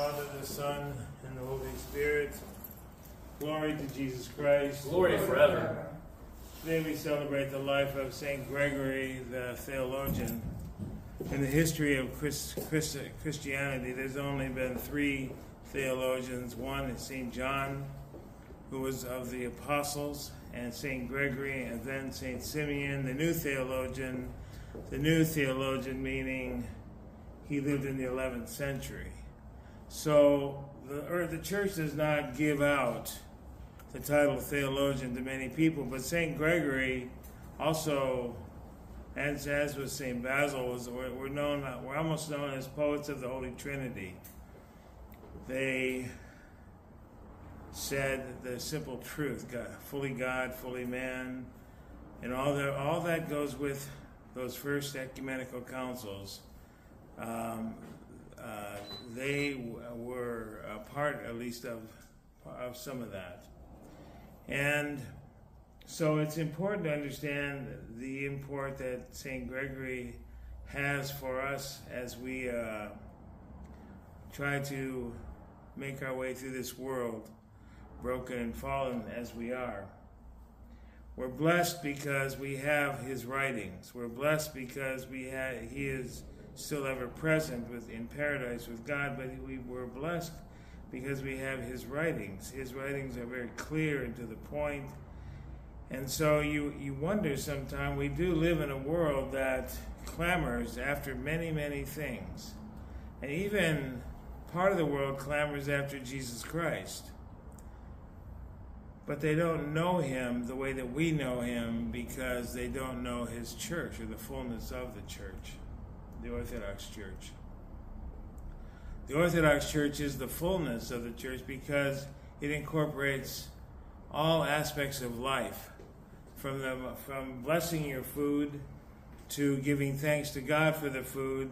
Father, the Son, and the Holy Spirit. Glory to Jesus Christ. Glory forever. Today we celebrate the life of St. Gregory, the theologian. In the history of Christ, Christ, Christianity, there's only been three theologians. One is St. John, who was of the apostles, and St. Gregory, and then St. Simeon, the new theologian. The new theologian meaning he lived in the 11th century. So the, or the church does not give out the title of theologian to many people, but St. Gregory also, and as with St. Basil, was, we're, known, we're almost known as poets of the Holy Trinity. They said the simple truth, God, fully God, fully man, and all that, all that goes with those first ecumenical councils. Um, uh, they were a part, at least, of, of some of that. And so it's important to understand the import that St. Gregory has for us as we uh, try to make our way through this world, broken and fallen as we are. We're blessed because we have his writings. We're blessed because we have, he is still ever present with in paradise with God, but we were blessed because we have his writings. His writings are very clear and to the point. And so you, you wonder sometimes, we do live in a world that clamors after many, many things. And even part of the world clamors after Jesus Christ. But they don't know him the way that we know him because they don't know his church or the fullness of the church the Orthodox Church. The Orthodox Church is the fullness of the church because it incorporates all aspects of life, from the, from blessing your food to giving thanks to God for the food,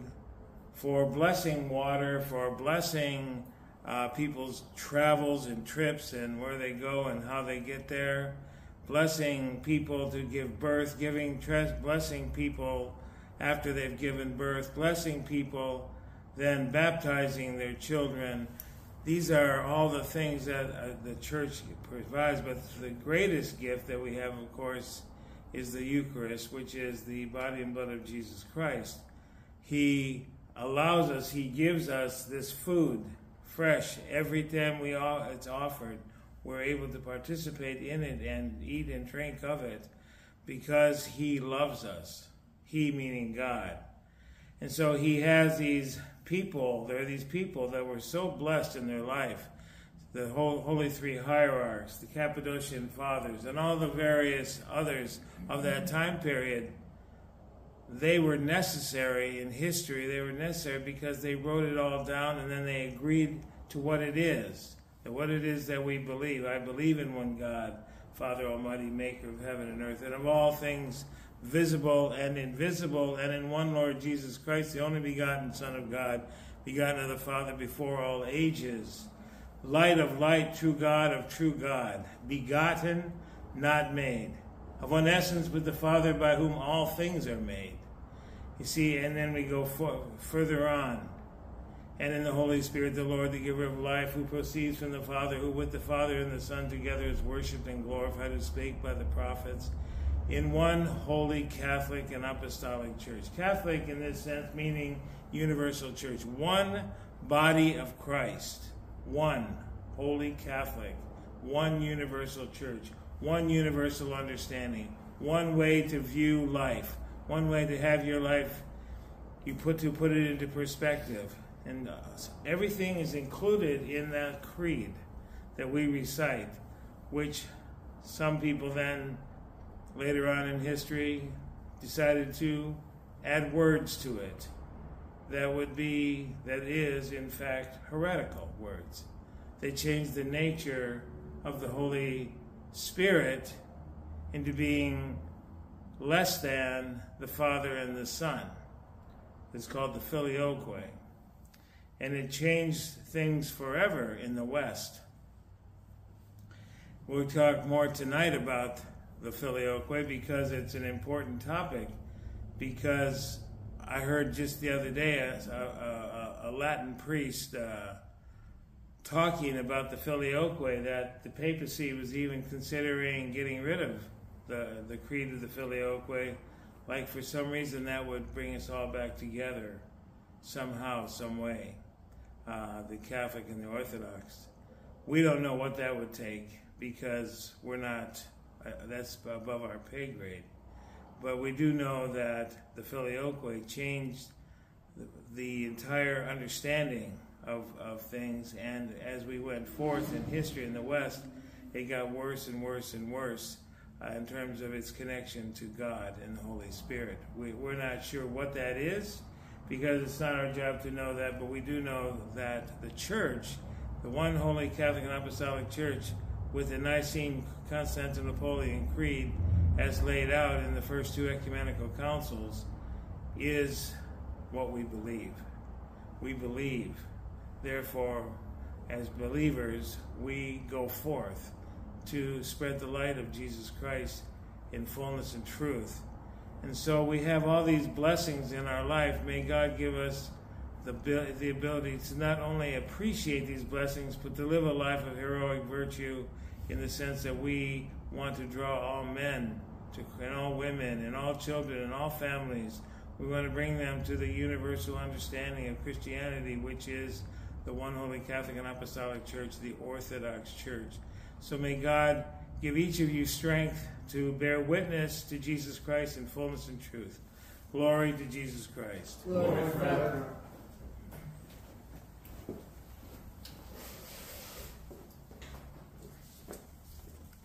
for blessing water, for blessing uh, people's travels and trips and where they go and how they get there, blessing people to give birth, giving blessing people after they've given birth, blessing people, then baptizing their children. These are all the things that uh, the church provides, but the greatest gift that we have, of course, is the Eucharist, which is the body and blood of Jesus Christ. He allows us, He gives us this food fresh every time we all, it's offered. We're able to participate in it and eat and drink of it because He loves us. He meaning God. And so he has these people, there are these people that were so blessed in their life the whole Holy Three Hierarchs, the Cappadocian Fathers, and all the various others of that time period. They were necessary in history. They were necessary because they wrote it all down and then they agreed to what it is, and what it is that we believe. I believe in one God, Father Almighty, maker of heaven and earth, and of all things visible and invisible, and in one Lord Jesus Christ, the only begotten Son of God, begotten of the Father before all ages. Light of light, true God of true God, begotten, not made, of one essence with the Father by whom all things are made. You see, and then we go for, further on. And in the Holy Spirit, the Lord, the giver of life, who proceeds from the Father, who with the Father and the Son together is worshipped and glorified, who spake by the prophets in one holy Catholic and Apostolic Church. Catholic in this sense meaning universal church. One body of Christ. One holy Catholic. One universal church. One universal understanding. One way to view life. One way to have your life you put to put it into perspective. And uh, everything is included in that creed that we recite, which some people then later on in history decided to add words to it that would be, that is, in fact, heretical words. They changed the nature of the Holy Spirit into being less than the Father and the Son. It's called the filioque. And it changed things forever in the West. We'll talk more tonight about the filioque because it's an important topic. Because I heard just the other day a, a, a Latin priest uh, talking about the filioque that the papacy was even considering getting rid of the, the creed of the filioque. Like for some reason that would bring us all back together somehow, some way. Uh, the Catholic and the Orthodox. We don't know what that would take because we're not, that's above our pay grade. But we do know that the filioque changed the, the entire understanding of, of things, and as we went forth in history in the West, it got worse and worse and worse uh, in terms of its connection to God and the Holy Spirit. We, we're not sure what that is because it's not our job to know that, but we do know that the church, the one holy Catholic and Apostolic Church, with the Nicene Constantinopolitan Creed as laid out in the first two ecumenical councils, is what we believe. We believe. Therefore, as believers, we go forth to spread the light of Jesus Christ in fullness and truth. And so we have all these blessings in our life. May God give us the, the ability to not only appreciate these blessings, but to live a life of heroic virtue in the sense that we want to draw all men to, and all women and all children and all families. We want to bring them to the universal understanding of Christianity, which is the one holy Catholic and Apostolic Church, the Orthodox Church. So may God give each of you strength to bear witness to Jesus Christ in fullness and truth. Glory to Jesus Christ. Glory forever.